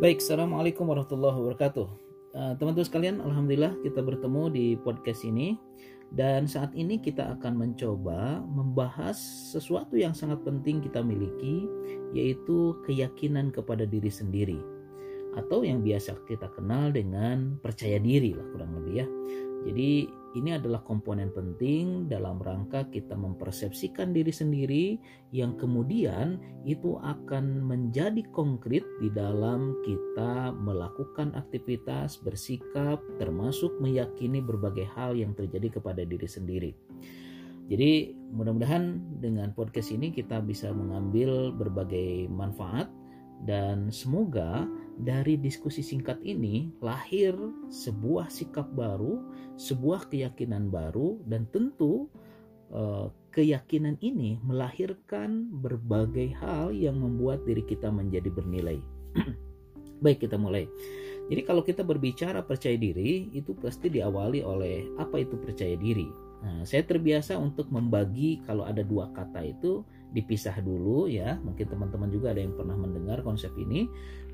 Baik, Assalamualaikum warahmatullahi wabarakatuh. Uh, Teman-teman sekalian, Alhamdulillah kita bertemu di podcast ini dan saat ini kita akan mencoba membahas sesuatu yang sangat penting kita miliki yaitu keyakinan kepada diri sendiri atau yang biasa kita kenal dengan percaya diri lah kurang lebih ya. Jadi ini adalah komponen penting dalam rangka kita mempersepsikan diri sendiri yang kemudian itu akan menjadi konkret di dalam kita melakukan aktivitas, bersikap, termasuk meyakini berbagai hal yang terjadi kepada diri sendiri. Jadi mudah-mudahan dengan podcast ini kita bisa mengambil berbagai manfaat dan semoga dari diskusi singkat ini lahir sebuah sikap baru, sebuah keyakinan baru, dan tentu eh, keyakinan ini melahirkan berbagai hal yang membuat diri kita menjadi bernilai. Baik, kita mulai. Jadi, kalau kita berbicara percaya diri, itu pasti diawali oleh apa itu percaya diri. Nah, saya terbiasa untuk membagi kalau ada dua kata itu dipisah dulu ya. Mungkin teman-teman juga ada yang pernah mendengar konsep ini,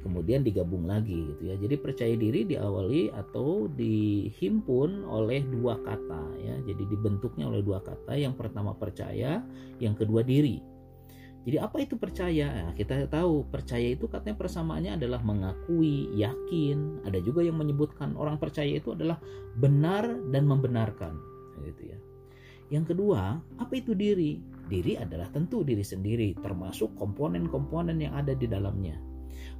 kemudian digabung lagi gitu ya. Jadi percaya diri diawali atau dihimpun oleh dua kata ya. Jadi dibentuknya oleh dua kata. Yang pertama percaya, yang kedua diri. Jadi apa itu percaya? Nah, kita tahu percaya itu katanya persamaannya adalah mengakui, yakin. Ada juga yang menyebutkan orang percaya itu adalah benar dan membenarkan gitu ya. Yang kedua, apa itu diri? Diri adalah tentu diri sendiri, termasuk komponen-komponen yang ada di dalamnya.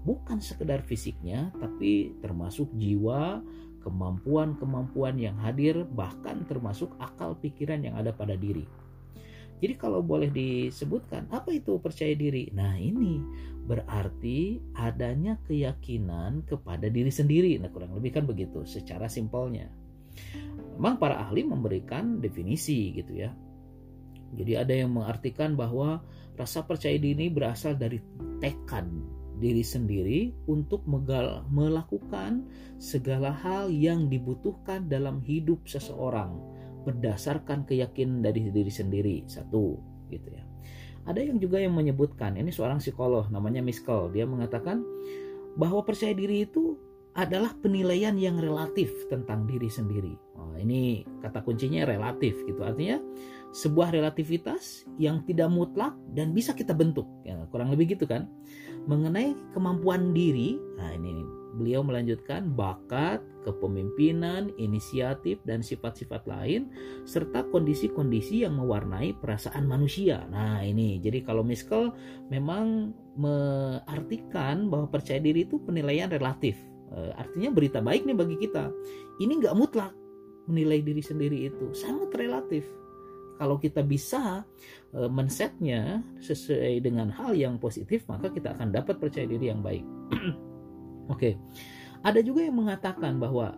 Bukan sekedar fisiknya, tapi termasuk jiwa, kemampuan-kemampuan yang hadir, bahkan termasuk akal pikiran yang ada pada diri. Jadi kalau boleh disebutkan, apa itu percaya diri? Nah ini berarti adanya keyakinan kepada diri sendiri. Nah kurang lebih kan begitu secara simpelnya. Memang para ahli memberikan definisi gitu ya. Jadi ada yang mengartikan bahwa rasa percaya diri berasal dari tekad diri sendiri untuk melakukan segala hal yang dibutuhkan dalam hidup seseorang berdasarkan keyakinan dari diri sendiri. Satu, gitu ya. Ada yang juga yang menyebutkan, ini seorang psikolog namanya Miskel, dia mengatakan bahwa percaya diri itu adalah penilaian yang relatif tentang diri sendiri. Oh, ini kata kuncinya relatif gitu. Artinya sebuah relativitas yang tidak mutlak dan bisa kita bentuk. Ya, kurang lebih gitu kan. Mengenai kemampuan diri, nah ini beliau melanjutkan bakat, kepemimpinan, inisiatif dan sifat-sifat lain serta kondisi-kondisi yang mewarnai perasaan manusia. Nah, ini jadi kalau Miskel memang mengartikan bahwa percaya diri itu penilaian relatif Eh, artinya berita baik nih bagi kita. Ini nggak mutlak menilai diri sendiri itu, sangat relatif. Kalau kita bisa uh, men-setnya sesuai dengan hal yang positif, maka kita akan dapat percaya diri yang baik. Oke, okay. ada juga yang mengatakan bahwa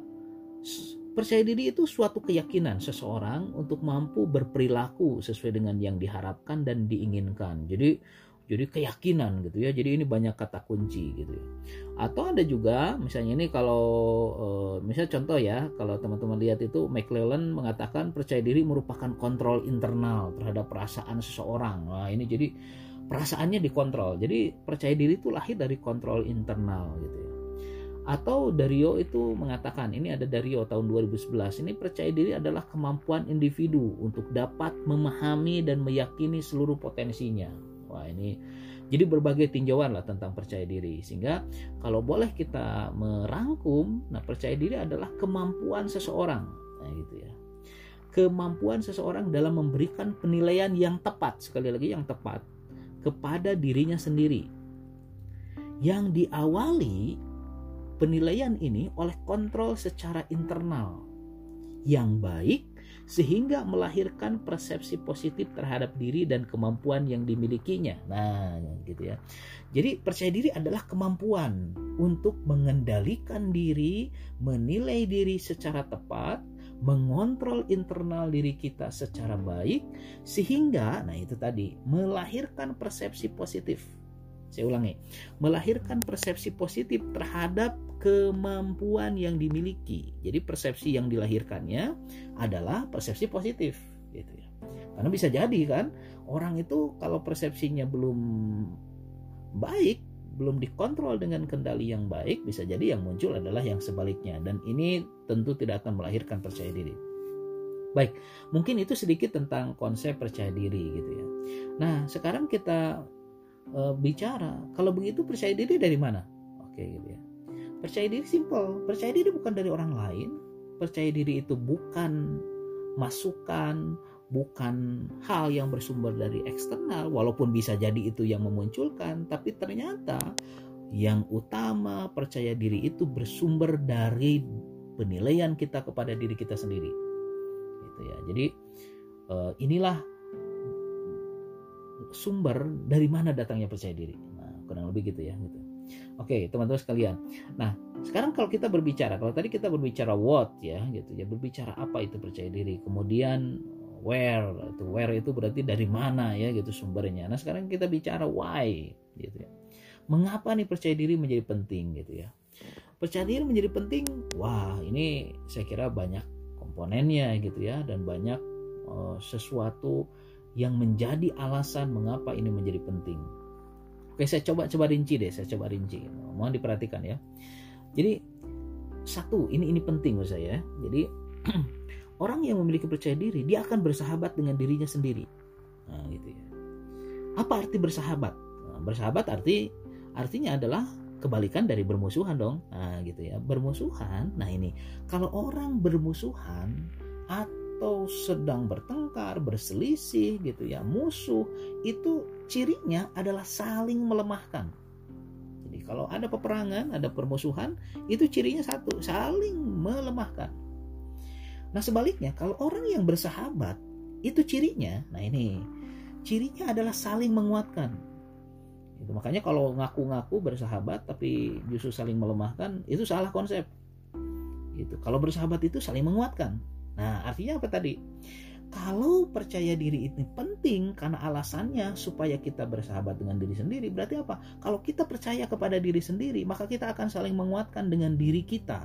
percaya diri itu suatu keyakinan seseorang untuk mampu berperilaku sesuai dengan yang diharapkan dan diinginkan. Jadi jadi keyakinan gitu ya. Jadi ini banyak kata kunci gitu ya. Atau ada juga misalnya ini kalau uh, misalnya contoh ya kalau teman-teman lihat itu McClellan mengatakan percaya diri merupakan kontrol internal terhadap perasaan seseorang. Nah ini jadi perasaannya dikontrol. Jadi percaya diri itu lahir dari kontrol internal gitu ya. Atau Dario itu mengatakan ini ada Dario tahun 2011 ini percaya diri adalah kemampuan individu untuk dapat memahami dan meyakini seluruh potensinya Wah ini jadi berbagai tinjauan lah tentang percaya diri sehingga kalau boleh kita merangkum, nah percaya diri adalah kemampuan seseorang, nah gitu ya. Kemampuan seseorang dalam memberikan penilaian yang tepat sekali lagi yang tepat kepada dirinya sendiri. Yang diawali penilaian ini oleh kontrol secara internal yang baik sehingga melahirkan persepsi positif terhadap diri dan kemampuan yang dimilikinya. Nah, gitu ya. Jadi percaya diri adalah kemampuan untuk mengendalikan diri, menilai diri secara tepat, mengontrol internal diri kita secara baik sehingga nah itu tadi melahirkan persepsi positif saya ulangi, melahirkan persepsi positif terhadap kemampuan yang dimiliki. Jadi persepsi yang dilahirkannya adalah persepsi positif, gitu ya. Karena bisa jadi kan orang itu kalau persepsinya belum baik, belum dikontrol dengan kendali yang baik, bisa jadi yang muncul adalah yang sebaliknya. Dan ini tentu tidak akan melahirkan percaya diri. Baik, mungkin itu sedikit tentang konsep percaya diri gitu ya. Nah, sekarang kita e, bicara kalau begitu percaya diri dari mana? Oke gitu ya. Percaya diri simple. Percaya diri bukan dari orang lain. Percaya diri itu bukan masukan, bukan hal yang bersumber dari eksternal, walaupun bisa jadi itu yang memunculkan, tapi ternyata yang utama percaya diri itu bersumber dari penilaian kita kepada diri kita sendiri. Gitu ya. Jadi uh, inilah sumber dari mana datangnya percaya diri. Nah, kurang lebih gitu ya, gitu. Oke, teman-teman sekalian. Nah, sekarang kalau kita berbicara, kalau tadi kita berbicara what ya, gitu ya, berbicara apa itu percaya diri. Kemudian where itu where itu berarti dari mana ya gitu sumbernya nah sekarang kita bicara why gitu ya mengapa nih percaya diri menjadi penting gitu ya percaya diri menjadi penting wah ini saya kira banyak komponennya gitu ya dan banyak uh, sesuatu yang menjadi alasan mengapa ini menjadi penting. Oke saya coba coba rinci deh saya coba rinci. Mohon diperhatikan ya. Jadi satu ini ini penting menurut saya. Jadi orang yang memiliki percaya diri dia akan bersahabat dengan dirinya sendiri. Nah, gitu ya. Apa arti bersahabat? Nah, bersahabat arti artinya adalah kebalikan dari bermusuhan dong. Nah gitu ya. Bermusuhan nah ini. Kalau orang bermusuhan sedang bertengkar berselisih gitu ya musuh itu cirinya adalah saling melemahkan jadi kalau ada peperangan ada permusuhan itu cirinya satu saling melemahkan Nah sebaliknya kalau orang yang bersahabat itu cirinya, nah ini cirinya adalah saling menguatkan. Itu makanya kalau ngaku-ngaku bersahabat tapi justru saling melemahkan itu salah konsep. Itu kalau bersahabat itu saling menguatkan. Nah artinya apa tadi? Kalau percaya diri ini penting karena alasannya supaya kita bersahabat dengan diri sendiri, berarti apa? Kalau kita percaya kepada diri sendiri, maka kita akan saling menguatkan dengan diri kita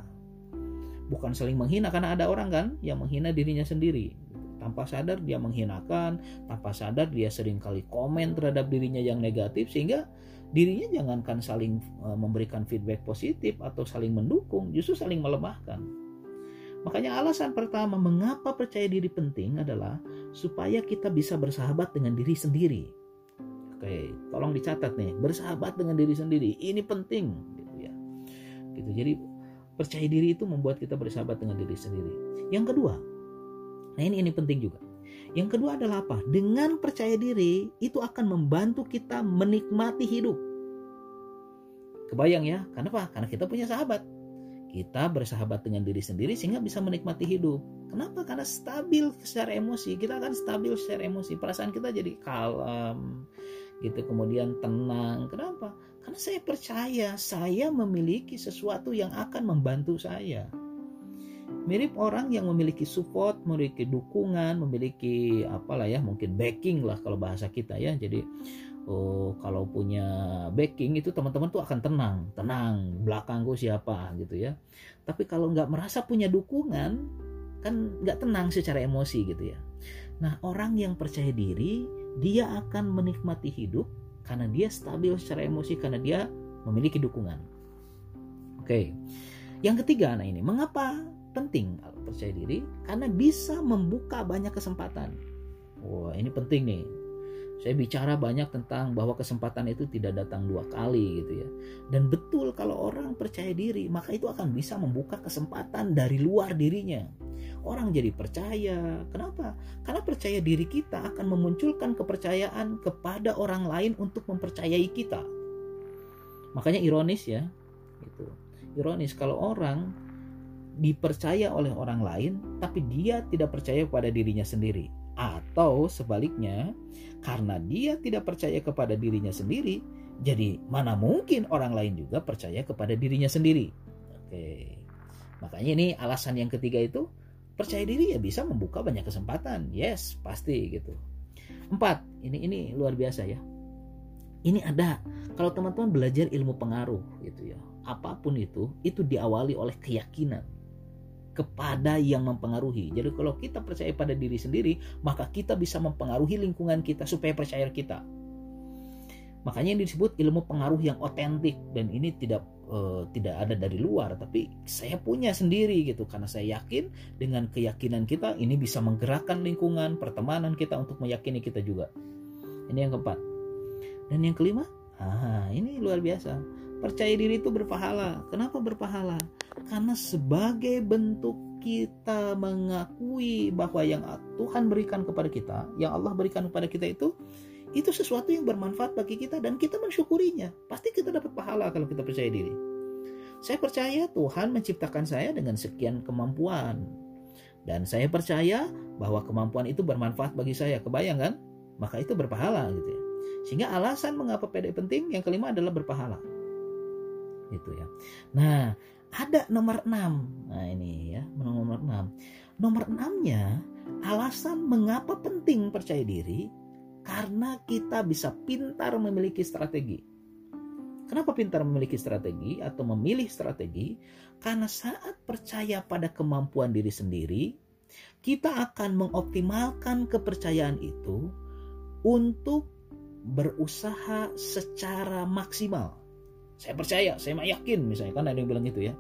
bukan saling menghina karena ada orang kan yang menghina dirinya sendiri tanpa sadar dia menghinakan tanpa sadar dia sering kali komen terhadap dirinya yang negatif sehingga dirinya jangankan saling e, memberikan feedback positif atau saling mendukung justru saling melemahkan makanya alasan pertama mengapa percaya diri penting adalah supaya kita bisa bersahabat dengan diri sendiri oke tolong dicatat nih bersahabat dengan diri sendiri ini penting gitu ya gitu jadi Percaya diri itu membuat kita bersahabat dengan diri sendiri. Yang kedua, nah ini ini penting juga. Yang kedua adalah apa? Dengan percaya diri itu akan membantu kita menikmati hidup. Kebayang ya? Kenapa? Karena kita punya sahabat. Kita bersahabat dengan diri sendiri sehingga bisa menikmati hidup. Kenapa? Karena stabil secara emosi. Kita akan stabil secara emosi. Perasaan kita jadi kalem, gitu. Kemudian tenang. Kenapa? Karena saya percaya saya memiliki sesuatu yang akan membantu saya. Mirip orang yang memiliki support, memiliki dukungan, memiliki apalah ya, mungkin backing lah kalau bahasa kita ya. Jadi oh kalau punya backing itu teman-teman tuh akan tenang, tenang, belakangku siapa gitu ya. Tapi kalau nggak merasa punya dukungan, kan nggak tenang secara emosi gitu ya. Nah orang yang percaya diri, dia akan menikmati hidup karena dia stabil secara emosi karena dia memiliki dukungan. Oke. Yang ketiga nah ini, mengapa penting percaya diri? Karena bisa membuka banyak kesempatan. Wah, ini penting nih. Saya bicara banyak tentang bahwa kesempatan itu tidak datang dua kali gitu ya. Dan betul kalau orang percaya diri, maka itu akan bisa membuka kesempatan dari luar dirinya. Orang jadi percaya. Kenapa? Karena percaya diri kita akan memunculkan kepercayaan kepada orang lain untuk mempercayai kita. Makanya ironis ya. Itu. Ironis kalau orang dipercaya oleh orang lain tapi dia tidak percaya pada dirinya sendiri atau sebaliknya karena dia tidak percaya kepada dirinya sendiri, jadi mana mungkin orang lain juga percaya kepada dirinya sendiri. Oke. Makanya ini alasan yang ketiga itu percaya diri ya bisa membuka banyak kesempatan. Yes, pasti gitu. Empat, ini ini luar biasa ya. Ini ada kalau teman-teman belajar ilmu pengaruh gitu ya. Apa pun itu, itu diawali oleh keyakinan kepada yang mempengaruhi. Jadi kalau kita percaya pada diri sendiri, maka kita bisa mempengaruhi lingkungan kita supaya percaya kita. Makanya ini disebut ilmu pengaruh yang otentik dan ini tidak uh, tidak ada dari luar tapi saya punya sendiri gitu karena saya yakin dengan keyakinan kita ini bisa menggerakkan lingkungan pertemanan kita untuk meyakini kita juga. Ini yang keempat. Dan yang kelima, ah ini luar biasa. Percaya diri itu berpahala. Kenapa berpahala? Karena sebagai bentuk kita mengakui bahwa yang Tuhan berikan kepada kita, yang Allah berikan kepada kita itu itu sesuatu yang bermanfaat bagi kita dan kita mensyukurinya. Pasti kita dapat pahala kalau kita percaya diri. Saya percaya Tuhan menciptakan saya dengan sekian kemampuan. Dan saya percaya bahwa kemampuan itu bermanfaat bagi saya. Kebayang kan? Maka itu berpahala gitu ya. Sehingga alasan mengapa PD penting yang kelima adalah berpahala. Gitu ya. Nah, ada nomor 6. Nah, ini ya, nomor 6. Nomor 6-nya alasan mengapa penting percaya diri karena kita bisa pintar memiliki strategi. Kenapa pintar memiliki strategi atau memilih strategi? Karena saat percaya pada kemampuan diri sendiri, kita akan mengoptimalkan kepercayaan itu untuk berusaha secara maksimal. Saya percaya, saya yakin misalnya kan ada yang bilang gitu ya.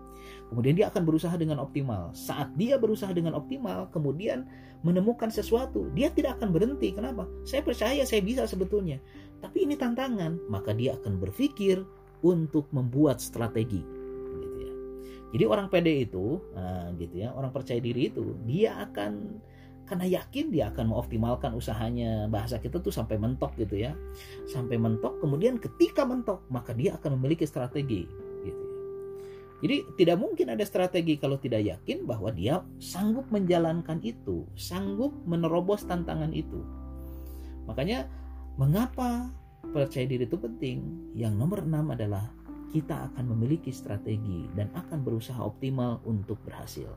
Kemudian dia akan berusaha dengan optimal. Saat dia berusaha dengan optimal, kemudian menemukan sesuatu, dia tidak akan berhenti. Kenapa? Saya percaya saya bisa sebetulnya. Tapi ini tantangan, maka dia akan berpikir untuk membuat strategi. Gitu ya. Jadi orang pede itu, nah, gitu ya, orang percaya diri itu, dia akan karena yakin dia akan mengoptimalkan usahanya bahasa kita tuh sampai mentok gitu ya sampai mentok kemudian ketika mentok maka dia akan memiliki strategi jadi tidak mungkin ada strategi kalau tidak yakin bahwa dia sanggup menjalankan itu, sanggup menerobos tantangan itu. Makanya mengapa percaya diri itu penting? Yang nomor enam adalah kita akan memiliki strategi dan akan berusaha optimal untuk berhasil.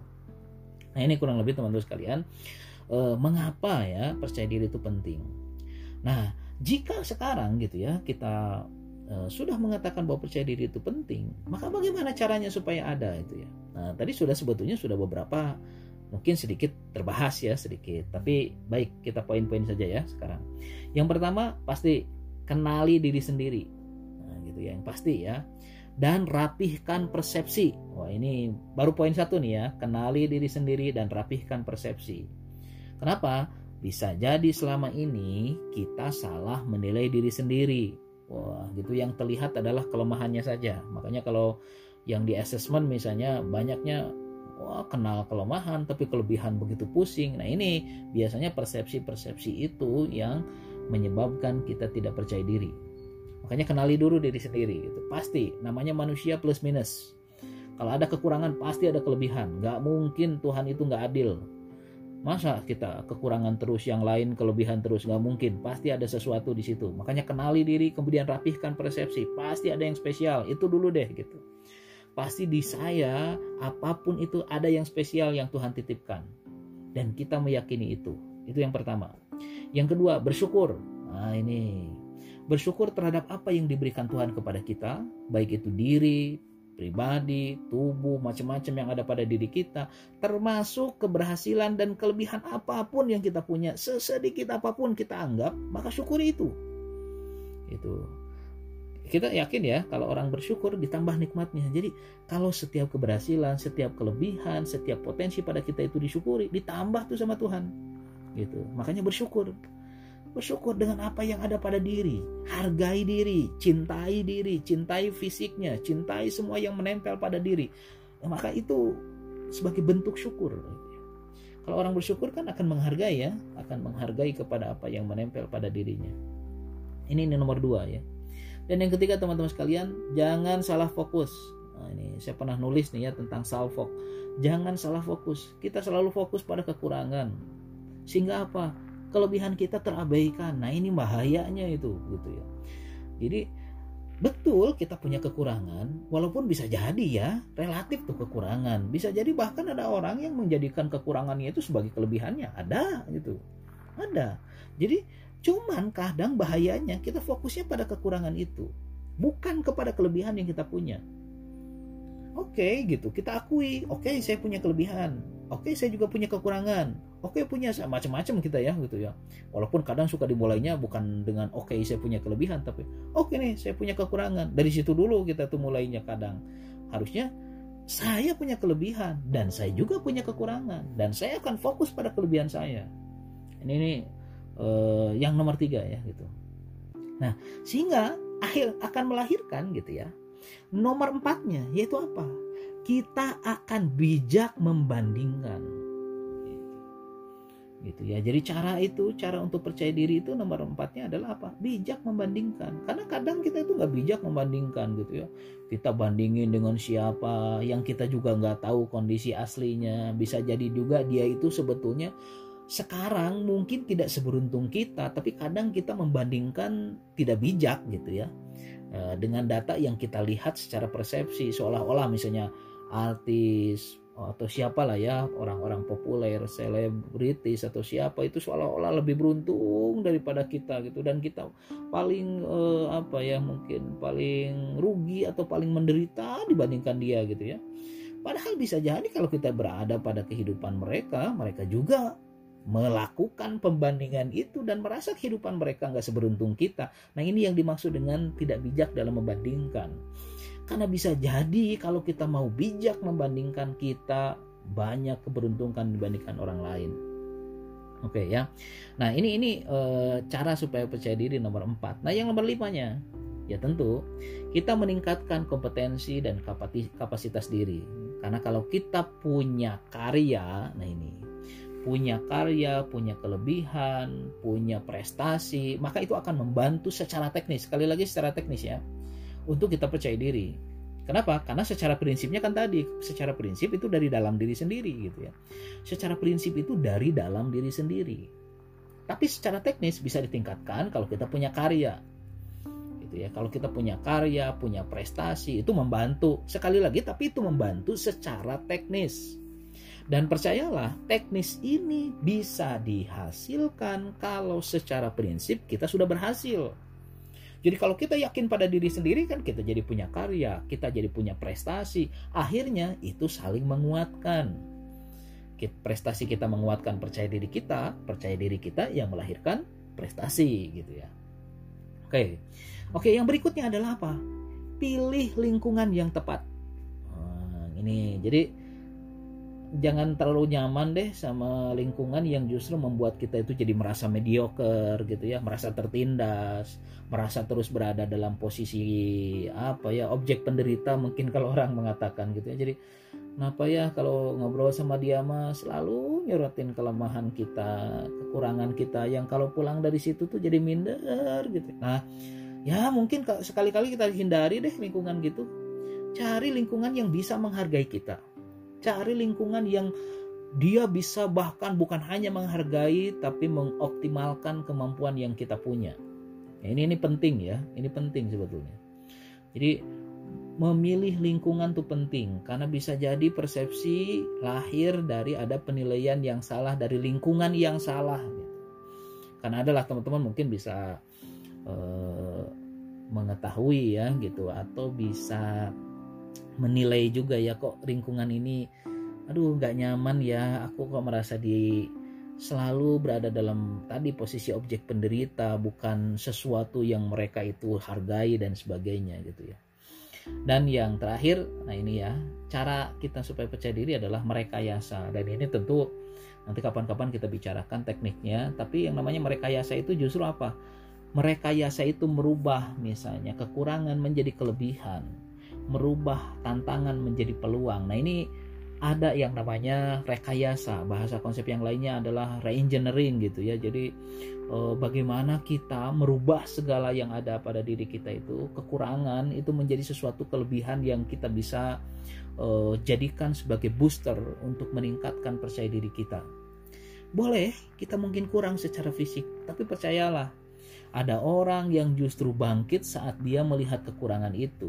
Nah ini kurang lebih teman-teman sekalian, eh, mengapa ya percaya diri itu penting? Nah jika sekarang gitu ya kita Eh, sudah mengatakan bahwa percaya diri itu penting, maka bagaimana caranya supaya ada itu ya? Nah, tadi sudah sebetulnya sudah beberapa mungkin sedikit terbahas ya sedikit, tapi baik kita poin-poin saja ya sekarang. Yang pertama pasti kenali diri sendiri, nah, gitu ya, yang pasti ya. Dan rapihkan persepsi. Wah ini baru poin satu nih ya, kenali diri sendiri dan rapihkan persepsi. Kenapa? Bisa jadi selama ini kita salah menilai diri sendiri Wah, gitu yang terlihat adalah kelemahannya saja. Makanya kalau yang di assessment misalnya banyaknya wah kenal kelemahan tapi kelebihan begitu pusing. Nah, ini biasanya persepsi-persepsi itu yang menyebabkan kita tidak percaya diri. Makanya kenali dulu diri sendiri gitu. Pasti namanya manusia plus minus. Kalau ada kekurangan pasti ada kelebihan. Gak mungkin Tuhan itu gak adil Masa kita kekurangan terus, yang lain kelebihan terus? Nggak mungkin. Pasti ada sesuatu di situ. Makanya kenali diri, kemudian rapihkan persepsi. Pasti ada yang spesial. Itu dulu deh gitu. Pasti di saya, apa pun itu ada yang spesial yang Tuhan titipkan. Dan kita meyakini itu. Itu yang pertama. Yang kedua, bersyukur. Nah ini. Bersyukur terhadap apa yang diberikan Tuhan kepada kita. Baik itu diri, pribadi, tubuh, macam-macam yang ada pada diri kita, termasuk keberhasilan dan kelebihan apa pun yang kita punya, sesedikit apa pun kita anggap, maka syukuri itu. Itu. Kita yakin ya, kalau orang bersyukur ditambah nikmatnya. Jadi, kalau setiap keberhasilan, setiap kelebihan, setiap potensi pada kita itu disyukuri, ditambah tuh sama Tuhan. Gitu. Makanya bersyukur. Bersyukur dengan apa yang ada pada diri. Hargai diri, cintai diri, cintai fisiknya, cintai semua yang menempel pada diri. Ya, maka itu sebagai bentuk syukur. Kalau orang bersyukur kan akan menghargai ya, akan menghargai kepada apa yang menempel pada dirinya. Ini, ini nomor dua ya. Dan yang ketiga teman-teman sekalian, jangan salah fokus. Nah, ini saya pernah nulis nih ya tentang salfok. Jangan salah fokus. Kita selalu fokus pada kekurangan. Sehingga apa? Kelebihan kita terabaikan. Nah, ini bahayanya itu gitu ya. Jadi betul kita punya kekurangan, walaupun bisa jadi ya relatif tuh kekurangan. Bisa jadi bahkan ada orang yang menjadikan kekurangannya itu sebagai kelebihannya. Ada gitu. Ada. Jadi cuman kadang bahayanya kita fokusnya pada kekurangan itu, bukan kepada kelebihan yang kita punya. Oke okay, gitu, kita akui, oke okay, saya punya kelebihan oke saya juga punya kekurangan. Oke punya macam-macam kita ya gitu ya. Walaupun kadang suka dimulainya bukan dengan oke saya punya kelebihan tapi oke nih saya punya kekurangan. Dari situ dulu kita tuh mulainya kadang. Harusnya saya punya kelebihan dan saya juga punya kekurangan dan saya akan fokus pada kelebihan saya. Ini nih uh, yang nomor tiga ya gitu. Nah sehingga akhir akan melahirkan gitu ya nomor empatnya yaitu apa kita akan bijak membandingkan. Gitu ya. Jadi cara itu cara untuk percaya diri itu nomor empatnya adalah apa? Bijak membandingkan. Karena kadang kita itu nggak bijak membandingkan gitu ya. Kita bandingin dengan siapa yang kita juga nggak tahu kondisi aslinya. Bisa jadi juga dia itu sebetulnya sekarang mungkin tidak seberuntung kita tapi kadang kita membandingkan tidak bijak gitu ya. Eh, dengan data yang kita lihat secara persepsi seolah-olah misalnya artis atau siapalah ya orang-orang populer, selebritis atau siapa itu seolah-olah lebih beruntung daripada kita gitu dan kita paling eh, apa ya mungkin paling rugi atau paling menderita dibandingkan dia gitu ya. Padahal bisa jadi kalau kita berada pada kehidupan mereka, mereka juga melakukan pembandingan itu dan merasa kehidupan mereka nggak seberuntung kita. Nah ini yang dimaksud dengan tidak bijak dalam membandingkan. Karena bisa jadi kalau kita mau bijak membandingkan kita banyak keberuntungan dibandingkan orang lain. Oke ya. Nah ini ini e, cara supaya percaya diri nomor empat. Nah yang nomor limanya ya tentu kita meningkatkan kompetensi dan kapasitas diri. Karena kalau kita punya karya, nah ini punya karya, punya kelebihan, punya prestasi, maka itu akan membantu secara teknis. Sekali lagi secara teknis ya untuk kita percaya diri. Kenapa? Karena secara prinsipnya kan tadi, secara prinsip itu dari dalam diri sendiri gitu ya. Secara prinsip itu dari dalam diri sendiri. Tapi secara teknis bisa ditingkatkan kalau kita punya karya. Gitu ya. Kalau kita punya karya, punya prestasi, itu membantu. Sekali lagi tapi itu membantu secara teknis. Dan percayalah, teknis ini bisa dihasilkan kalau secara prinsip kita sudah berhasil. Jadi kalau kita yakin pada diri sendiri kan kita jadi punya karya, kita jadi punya prestasi. Akhirnya itu saling menguatkan. Prestasi kita menguatkan percaya diri kita, percaya diri kita yang melahirkan prestasi gitu ya. Oke. Oke, yang berikutnya adalah apa? Pilih lingkungan yang tepat. Nah, ini jadi jangan terlalu nyaman deh sama lingkungan yang justru membuat kita itu jadi merasa mediocre gitu ya, merasa tertindas, merasa terus berada dalam posisi apa ya, objek penderita mungkin kalau orang mengatakan gitu ya. Jadi kenapa ya kalau ngobrol sama dia mah selalu nyorotin kelemahan kita, kekurangan kita yang kalau pulang dari situ tuh jadi minder gitu. Nah, ya mungkin sekali-kali kita hindari deh lingkungan gitu. Cari lingkungan yang bisa menghargai kita cari lingkungan yang dia bisa bahkan bukan hanya menghargai tapi mengoptimalkan kemampuan yang kita punya. Ya, ini ini penting ya, ini penting sebetulnya. Jadi memilih lingkungan itu penting karena bisa jadi persepsi lahir dari ada penilaian yang salah dari lingkungan yang salah. Karena adalah teman-teman mungkin bisa uh, mengetahui ya gitu atau bisa menilai juga ya kok lingkungan ini aduh nggak nyaman ya. Aku kok merasa di selalu berada dalam tadi posisi objek penderita bukan sesuatu yang mereka itu hargai dan sebagainya gitu ya. Dan yang terakhir nah ini ya cara kita supaya percaya diri adalah merekayasa. Dan ini tentu nanti kapan-kapan kita bicarakan tekniknya tapi yang namanya merekayasa itu justru apa? Merekayasa itu merubah misalnya kekurangan menjadi kelebihan merubah tantangan menjadi peluang. Nah, ini ada yang namanya rekayasa. Bahasa konsep yang lainnya adalah reengineering gitu ya. Jadi eh, bagaimana kita merubah segala yang ada pada diri kita itu, kekurangan itu menjadi sesuatu kelebihan yang kita bisa eh, jadikan sebagai booster untuk meningkatkan percaya diri kita. Boleh, kita mungkin kurang secara fisik, tapi percayalah, ada orang yang justru bangkit saat dia melihat kekurangan itu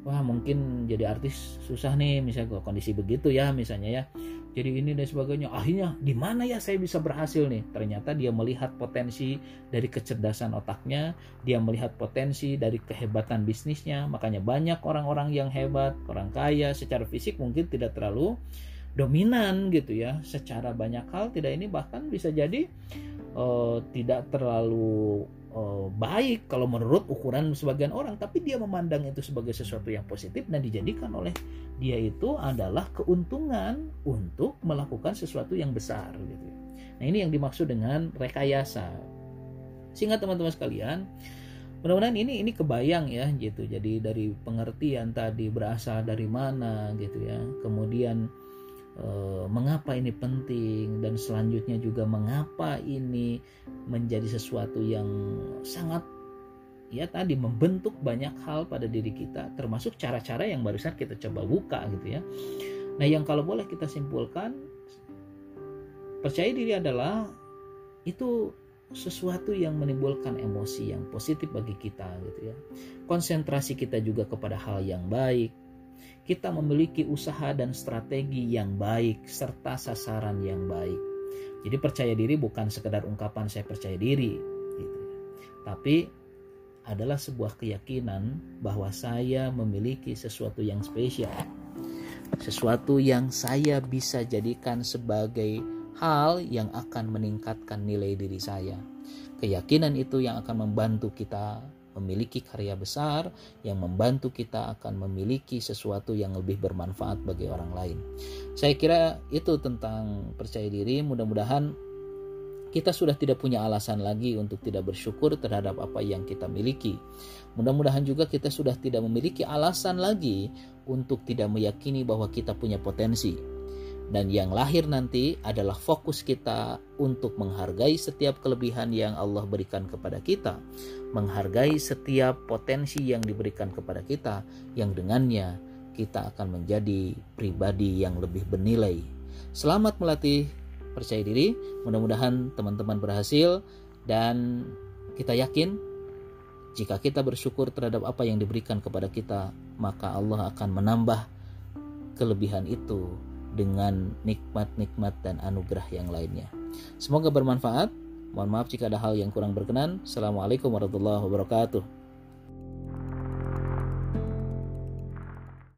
wah mungkin jadi artis susah nih misalnya kondisi begitu ya misalnya ya. Jadi ini dan sebagainya. Akhirnya di mana ya saya bisa berhasil nih? Ternyata dia melihat potensi dari kecerdasan otaknya dia melihat potensi dari kehebatan bisnisnya. Makanya banyak orang-orang yang hebat orang kaya secara fisik mungkin tidak terlalu dominan gitu ya. Secara banyak hal tidak ini bahkan bisa jadi uh, tidak terlalu uh, baik kalau menurut ukuran sebagian orang tapi dia memandang itu sebagai sesuatu yang positif dan dijadikan oleh dia itu adalah keuntungan untuk melakukan sesuatu yang besar gitu. Nah, ini yang dimaksud dengan rekayasa. Sehingga teman-teman sekalian, mudah-mudahan ini ini kebayang ya gitu jadi dari pengertian tadi berasal dari mana gitu ya kemudian eh, mengapa ini penting dan selanjutnya juga mengapa ini menjadi sesuatu yang sangat ya tadi membentuk banyak hal pada diri kita termasuk cara-cara yang barusan kita coba buka gitu ya nah yang kalau boleh kita simpulkan percaya diri adalah itu sesuatu yang menimbulkan emosi yang positif bagi kita gitu ya. Konsentrasi kita juga kepada hal yang baik. Kita memiliki usaha dan strategi yang baik serta sasaran yang baik. Jadi percaya diri bukan sekedar ungkapan saya percaya diri gitu. Tapi adalah sebuah keyakinan bahwa saya memiliki sesuatu yang spesial. Sesuatu yang saya bisa jadikan sebagai hal yang akan meningkatkan nilai diri saya. Keyakinan itu yang akan membantu kita memiliki karya besar, yang membantu kita akan memiliki sesuatu yang lebih bermanfaat bagi orang lain. Saya kira itu tentang percaya diri. Mudah-mudahan kita sudah tidak punya alasan lagi untuk tidak bersyukur terhadap apa yang kita miliki. Mudah-mudahan juga kita sudah tidak memiliki alasan lagi untuk tidak meyakini bahwa kita punya potensi dan yang lahir nanti adalah fokus kita untuk menghargai setiap kelebihan yang Allah berikan kepada kita, menghargai setiap potensi yang diberikan kepada kita, yang dengannya kita akan menjadi pribadi yang lebih bernilai. Selamat melatih percaya diri, mudah-mudahan teman-teman berhasil, dan kita yakin jika kita bersyukur terhadap apa yang diberikan kepada kita, maka Allah akan menambah kelebihan itu dengan nikmat-nikmat dan anugerah yang lainnya. Semoga bermanfaat. Mohon maaf jika ada hal yang kurang berkenan. Assalamualaikum warahmatullahi wabarakatuh.